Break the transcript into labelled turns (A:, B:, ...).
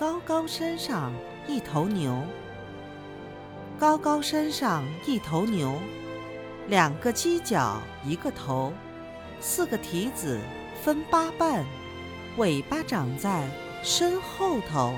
A: 高高山上一头牛。高高山上一头牛两个犄角一个头四个蹄子分八瓣尾巴长在身后头。